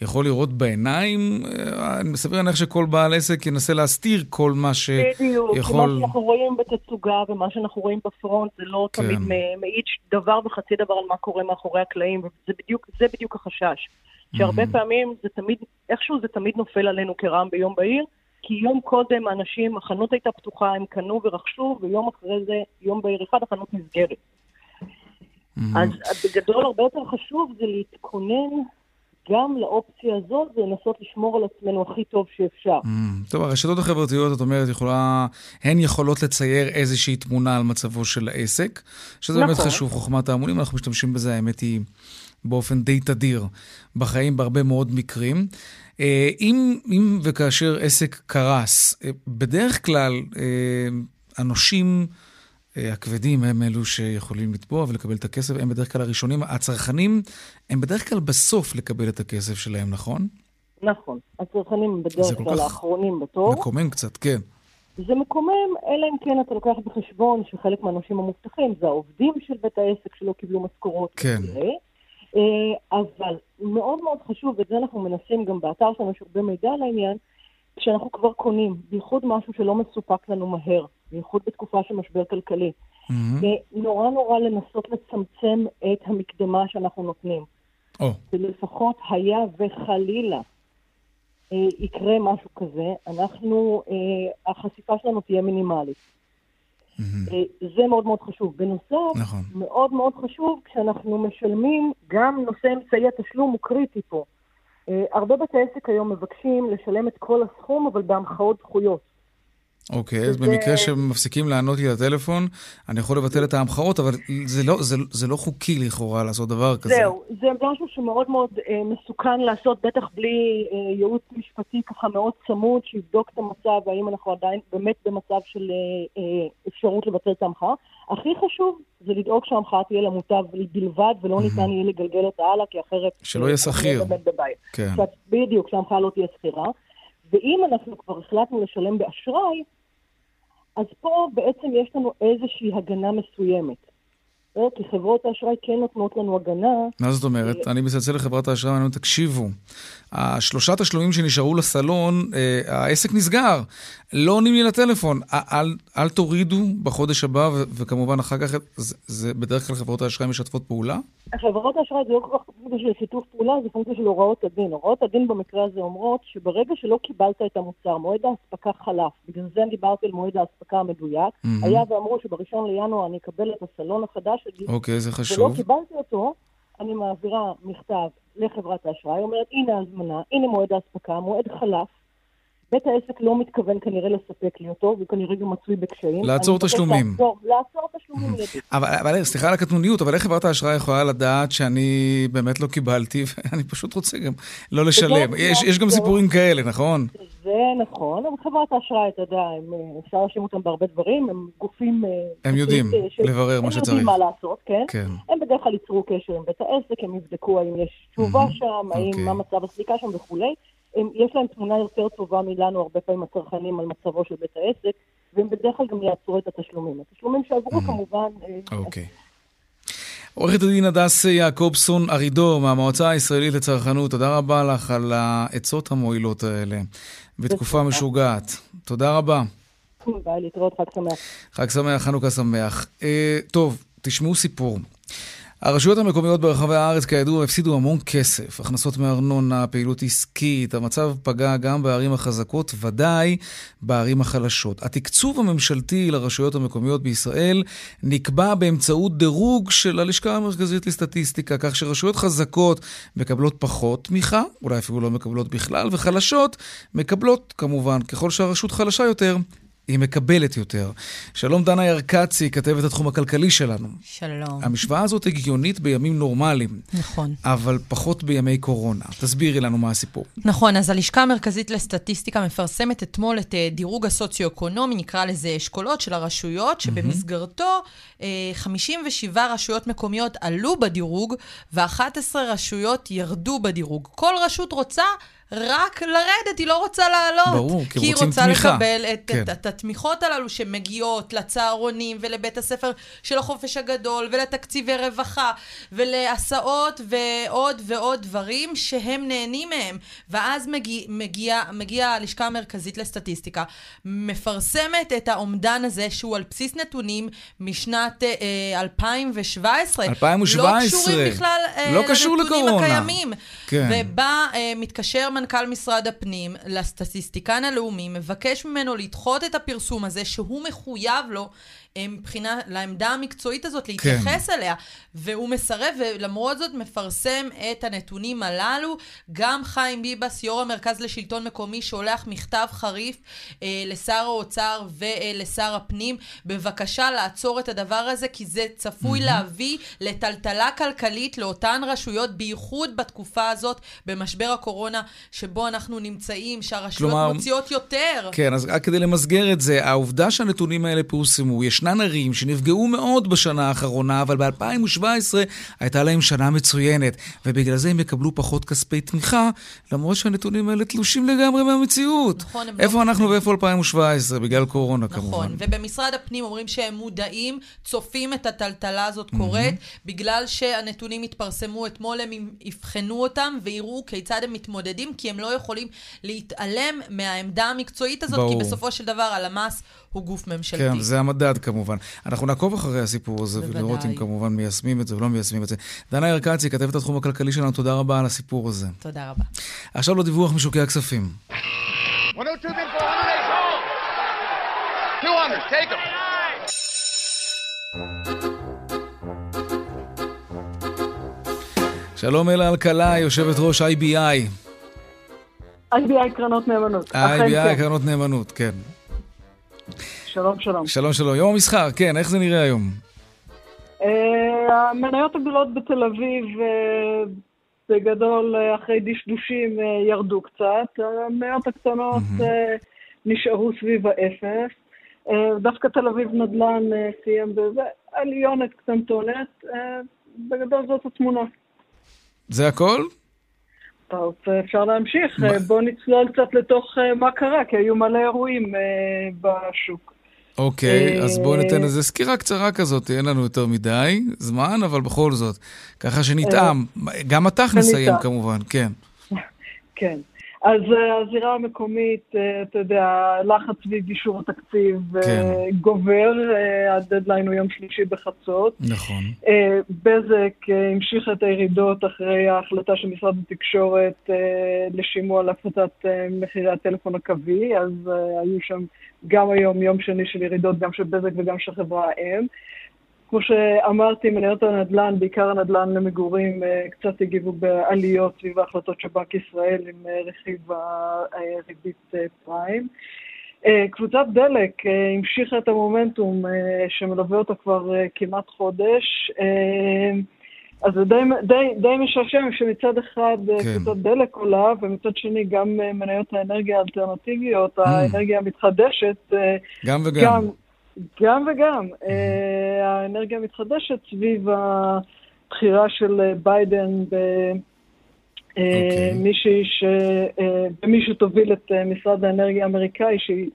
יכול לראות בעיניים? אה, אני מסביר להניח שכל בעל עסק ינסה להסתיר כל מה בדיוק, כי מה שיכול... שאנחנו רואים בתצוגה ומה שאנחנו רואים בפרונט זה לא כן. תמיד מעיד דבר וחצי דבר על מה קורה מאחורי הקלעים, וזה בדיוק, זה בדיוק החשש. שהרבה Mhm. פעמים זה תמיד, איכשהו זה תמיד נופל עלינו כרעם ביום בהיר, כי יום קודם האנשים, החנות הייתה פתוחה, הם קנו ורכשו, ויום אחרי זה, יום בהיר אחד, החנות נסגרת. אז בגדול הרבה יותר חשוב זה להתכונן גם לאופציה הזאת ולנסות לשמור על עצמנו הכי טוב שאפשר. Mm, טוב, הרשתות החברתיות, את אומרת, יכולה, הן יכולות לצייר איזושהי תמונה על מצבו של העסק, שזה באמת נכון. חשוב, חוכמת ההמונים, אנחנו משתמשים בזה, האמת היא, באופן די תדיר בחיים, בהרבה מאוד מקרים. אה, אם, אם וכאשר עסק קרס, אה, בדרך כלל אה, הנושים הכבדים הם אלו שיכולים לתבוע ולקבל את הכסף, הם בדרך כלל הראשונים. הצרכנים הם בדרך כלל בסוף לקבל את הכסף שלהם, נכון? נכון. הצרכנים הם זה בדרך כל כלל האחרונים בתור. מקומם קצת, כן. זה מקומם, אלא אם כן אתה לוקח בחשבון שחלק מהנושים המובטחים זה העובדים של בית העסק שלא קיבלו משכורות. כן. וכולי. אה, אבל מאוד מאוד חשוב, ואת זה אנחנו מנסים גם באתר שלנו, יש הרבה מידע על העניין, כשאנחנו כבר קונים, בייחוד משהו שלא מסופק לנו מהר, בייחוד בתקופה של משבר כלכלי, mm-hmm. נורא נורא לנסות לצמצם את המקדמה שאנחנו נותנים. Oh. ולפחות היה וחלילה אה, יקרה משהו כזה, אנחנו, אה, החשיפה שלנו תהיה מינימלית. Mm-hmm. זה מאוד מאוד חשוב. בנוסף, נכון. מאוד מאוד חשוב כשאנחנו משלמים, גם נושא אמצעי התשלום הוא קריטי פה. אה, הרבה בתי עסק היום מבקשים לשלם את כל הסכום, אבל בהמחאות זכויות. אוקיי, אז במקרה שמפסיקים לענות לי לטלפון, אני יכול לבטל את ההמחאות, אבל זה לא, זה, זה לא חוקי לכאורה לעשות דבר כזה. זהו, זה משהו שמאוד מאוד אה, מסוכן לעשות, בטח בלי אה, ייעוץ משפטי ככה מאוד צמוד, שיבדוק את המצב, והאם אנחנו עדיין באמת במצב של אה, אה, אפשרות לבטל את ההמחאה. הכי חשוב זה לדאוג שההמחאה תהיה למוטב בלבד, ולא ניתן יהיה לגלגל אותה הלאה, כי אחרת... שלא יהיה שכיר. כן. בדיוק, שההמחאה לא תהיה שכירה. ואם אנחנו כבר החלטנו לשלם באשראי, אז פה בעצם יש לנו איזושהי הגנה מסוימת. לא, כי חברות האשראי כן נותנות לנו הגנה. מה זאת אומרת? אה, אני מצלצל לחברת האשראי ואני אומר, תקשיבו, השלושה תשלומים שנשארו לסלון, אה, העסק נסגר, לא עונים לי לטלפון, אל, אל תורידו בחודש הבא, וכמובן אחר כך, זה, זה בדרך כלל חברות האשראי משתפות פעולה? חברות האשראי זה לא כל כך פונקציה של שיתוף פעולה, זה פונקציה של הוראות הדין. הוראות הדין במקרה הזה אומרות שברגע שלא קיבלת את המוצר, מועד האספקה חלף, בגלל זה אני דיברתי על מועד האספקה המדויק, mm-hmm. היה ואמרו שבראשון לינואר אני אקבל את הסלון החדש שלי, אוקיי, זה חשוב. ולא קיבלתי אותו, אני מעבירה מכתב לחברת האשראי, אומרת, הנה ההזמנה, הנה מועד האספקה, מועד חלף, בית העסק לא מתכוון כנראה לספק לי אותו, והוא כנראה גם מצוי בקשיים. לעצור תשלומים. לעצור, לעצור תשלומים. אבל, אבל סליחה על הקטנוניות, אבל איך חברת האשראי יכולה לדעת שאני באמת לא קיבלתי, ואני פשוט רוצה גם לא לשלם? יש, יש גם סיפורים כאלה, נכון? זה נכון, אבל חברת האשראי, אתה יודע, הם, אפשר להאשים אותם בהרבה דברים, הם גופים... אה, הם יודעים ש... לברר מה שצריך. הם יודעים מה לעשות, כן? כן. הם בדרך כלל ייצרו קשר עם בית העסק, הם יבדקו האם יש תשובה שם, האם, אוקיי. מה מצב הסליקה שם וכולי. הם, יש להם תמונה יותר טובה מאיתנו, הרבה פעמים הצרכנים, על מצבו של בית העסק, והם בדרך כלל גם יעצרו את התשלומים. התשלומים שעברו mm. כמובן... אה, אוקיי. עורכת הדין הדס יעקובסון ארידור מהמועצה הישראלית לצרכנות, תודה רבה לך על העצות המועילות האלה בתקופה משוגעת. תודה רבה. ביי, להתראות, חג שמח. חג שמח, חנוכה שמח. אה, טוב, תשמעו סיפור. הרשויות המקומיות ברחבי הארץ, כידוע, הפסידו המון כסף. הכנסות מארנונה, פעילות עסקית, המצב פגע גם בערים החזקות, ודאי בערים החלשות. התקצוב הממשלתי לרשויות המקומיות בישראל נקבע באמצעות דירוג של הלשכה המרכזית לסטטיסטיקה, כך שרשויות חזקות מקבלות פחות תמיכה, אולי אפילו לא מקבלות בכלל, וחלשות מקבלות, כמובן, ככל שהרשות חלשה יותר, היא מקבלת יותר. שלום דנה ירקצי, כתבת התחום הכלכלי שלנו. שלום. המשוואה הזאת הגיונית בימים נורמליים. נכון. אבל פחות בימי קורונה. תסבירי לנו מה הסיפור. נכון, אז הלשכה המרכזית לסטטיסטיקה מפרסמת אתמול את אה, דירוג הסוציו-אקונומי, נקרא לזה אשכולות של הרשויות, שבמסגרתו 57 אה, רשויות מקומיות עלו בדירוג, ו-11 רשויות ירדו בדירוג. כל רשות רוצה... רק לרדת, היא לא רוצה לעלות. ברור, כי, כי תמיכה. היא רוצה לקבל את, כן. את, את התמיכות הללו שמגיעות לצהרונים ולבית הספר של החופש הגדול ולתקציבי רווחה ולהסעות ועוד ועוד דברים שהם נהנים מהם. ואז מגיע, מגיע, מגיע הלשכה המרכזית לסטטיסטיקה, מפרסמת את האומדן הזה שהוא על בסיס נתונים משנת אה, 2017. 2017. לא קשורים בכלל אה, לא לנתונים. הקיימים. כן. ובה אה, מתקשר מנכ"ל משרד הפנים לסטטיסטיקן הלאומי, מבקש ממנו לדחות את הפרסום הזה, שהוא מחויב לו מבחינה, לעמדה המקצועית הזאת, להתייחס כן. אליה, והוא מסרב, ולמרות זאת מפרסם את הנתונים הללו. גם חיים ביבס, יו"ר המרכז לשלטון מקומי, שולח מכתב חריף אה, לשר האוצר ולשר הפנים, בבקשה לעצור את הדבר הזה, כי זה צפוי mm-hmm. להביא לטלטלה כלכלית לאותן רשויות, בייחוד בתקופה הזאת, במשבר הקורונה, שבו אנחנו נמצאים, שהרשויות כלומר, מוציאות יותר. כן, אז רק כדי למסגר את זה, העובדה שהנתונים האלה פורסמו, יש ישנן ערים שנפגעו מאוד בשנה האחרונה, אבל ב-2017 הייתה להם שנה מצוינת, ובגלל זה הם יקבלו פחות כספי תמיכה, למרות שהנתונים האלה תלושים לגמרי מהמציאות. נכון, הם איפה לא... אנחנו ואיפה 2017? בגלל קורונה נכון, כמובן. נכון, ובמשרד הפנים אומרים שהם מודעים, צופים את הטלטלה הזאת קורית, בגלל שהנתונים התפרסמו אתמול, הם יבחנו אותם ויראו כיצד הם מתמודדים, כי הם לא יכולים להתעלם מהעמדה המקצועית הזאת, ברור. כי בסופו של דבר הלמ"ס הוא גוף ממשלתי. כן, זה המדד כמובן. אנחנו נעקוב אחרי הסיפור הזה, בוודאי. ולראות אם כמובן מיישמים את זה ולא מיישמים את זה. דנה ירקצי, כתבת התחום הכלכלי שלנו, תודה רבה על הסיפור הזה. תודה רבה. עכשיו לדיווח משוקי הכספים. 102 bid for 108 200, take them. שלום אלה אלקלעי, יושבת ראש IBI. IBI קרנות נאמנות. IBI כן. קרנות נאמנות, כן. שלום, שלום. שלום שלום. יום המסחר, כן, איך זה נראה היום? אה, המניות הגדולות בתל אביב, אה, בגדול, אה, אחרי דשדושים, ירדו קצת. המניות הקטנות נשארו סביב האפס. דווקא תל אביב נדל"ן סיים בזה, עליונת קטנטונת. בגדול זאת התמונה. זה הכל? טוב, אפשר להמשיך. אה, בואו נצלול קצת לתוך אה, מה קרה, כי היו מלא אירועים אה, בשוק. אוקיי, אה, אז בואו ניתן איזה סקירה קצרה כזאת, אין לנו יותר מדי זמן, אבל בכל זאת, ככה שנטעם. גם התח נסיים. כמובן, כן. כן. אז אה, הזירה המקומית, אה, אתה יודע, הלחץ סביב אישור התקציב אה, כן. גובר, הדדליין הוא יום שלישי בחצות. נכון. בזק המשיכה את הירידות אחרי ההחלטה של משרד התקשורת לשימוע להפחתת מחירי הטלפון הקווי, אז היו שם גם היום יום שני של ירידות, גם של בזק וגם של חברה האם. כמו שאמרתי, מניות הנדל"ן, בעיקר הנדל"ן למגורים, אה, קצת הגיבו בעליות סביב ההחלטות של בנק ישראל עם אה, רכיב הריבית אה, פריים. קבוצת דלק המשיכה את המומנטום שמלווה אותה כבר כמעט חודש. אז זה די, די, די משעשע שמצד אחד כן. קבוצת דלק עולה, ומצד שני גם מניות האנרגיה האלטרנטיביות, האנרגיה המתחדשת, גם וגם. גם, גם וגם. אה, האנרגיה המתחדשת סביב הבחירה של אה, ביידן ב... אה, אוקיי. מישהי ש... במי שתוביל את משרד האנרגיה האמריקאי, שהיא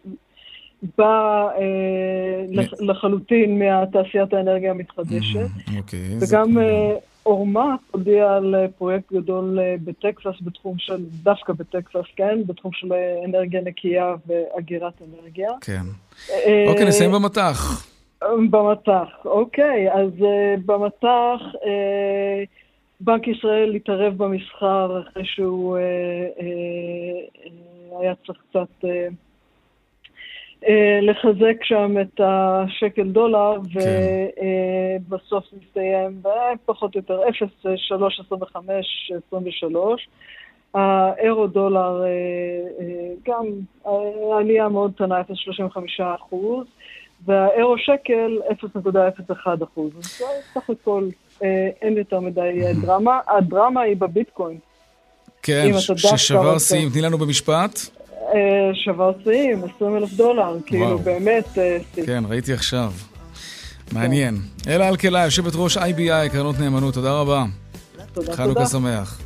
באה אה, לח- לחלוטין מתעשיית האנרגיה המתחדשת. אוקיי. זה וגם כמובן. אורמה הודיע על אה, פרויקט גדול אה, בטקסס, בתחום של, דווקא בטקסס, כן? בתחום של אה, אנרגיה נקייה ואגירת אנרגיה. כן. אוקיי, נסיים במטח. במטח, אוקיי. אז במטח, בנק ישראל התערב במסחר אחרי שהוא היה צריך קצת לחזק שם את השקל דולר, ובסוף זה מסתיים בפחות או יותר 0.325-23. האירו דולר אה, אה, גם אה, עלייה מאוד קטנה, 0.35 אחוז, והאירו שקל 0.01 אחוז. אז סך הכל אה, אין יותר מדי אה, דרמה. הדרמה היא בביטקוין. כן, ששבר. שיאים. תני לנו במשפט. שבר שיאים, 20 אלף דולר, כאילו באמת אה. כן, ראיתי עכשיו. מעניין. אלה אלקלעי, יושבת ראש IBI, קרנות נאמנות, תודה רבה. תודה, חנוכה תודה. שמח.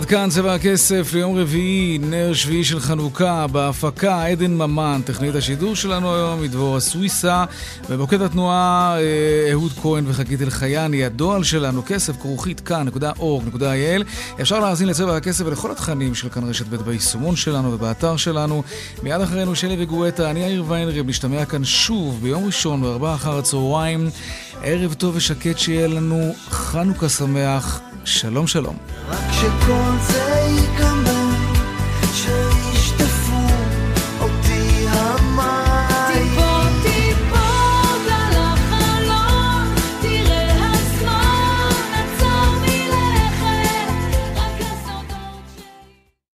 עד כאן צבע הכסף ליום רביעי, נר שביעי של חנוכה, בהפקה עדן ממן, טכנית השידור שלנו היום, מדבורה סוויסה, במוקד התנועה אה, אהוד כהן וחגית אלחייני, הדואל שלנו, כסף כרוכית כאן.org.il. אפשר להאזין לצבע הכסף ולכל התכנים של כאן רשת ב' ביישומון שלנו ובאתר שלנו. מיד אחרינו שלי וגואטה, אני יאיר ויינרב, נשתמע כאן שוב ביום ראשון בארבעה אחר הצהריים. ערב טוב ושקט שיהיה לנו, חנוכה שמח, שלום שלום. רק שכל זה ייגמר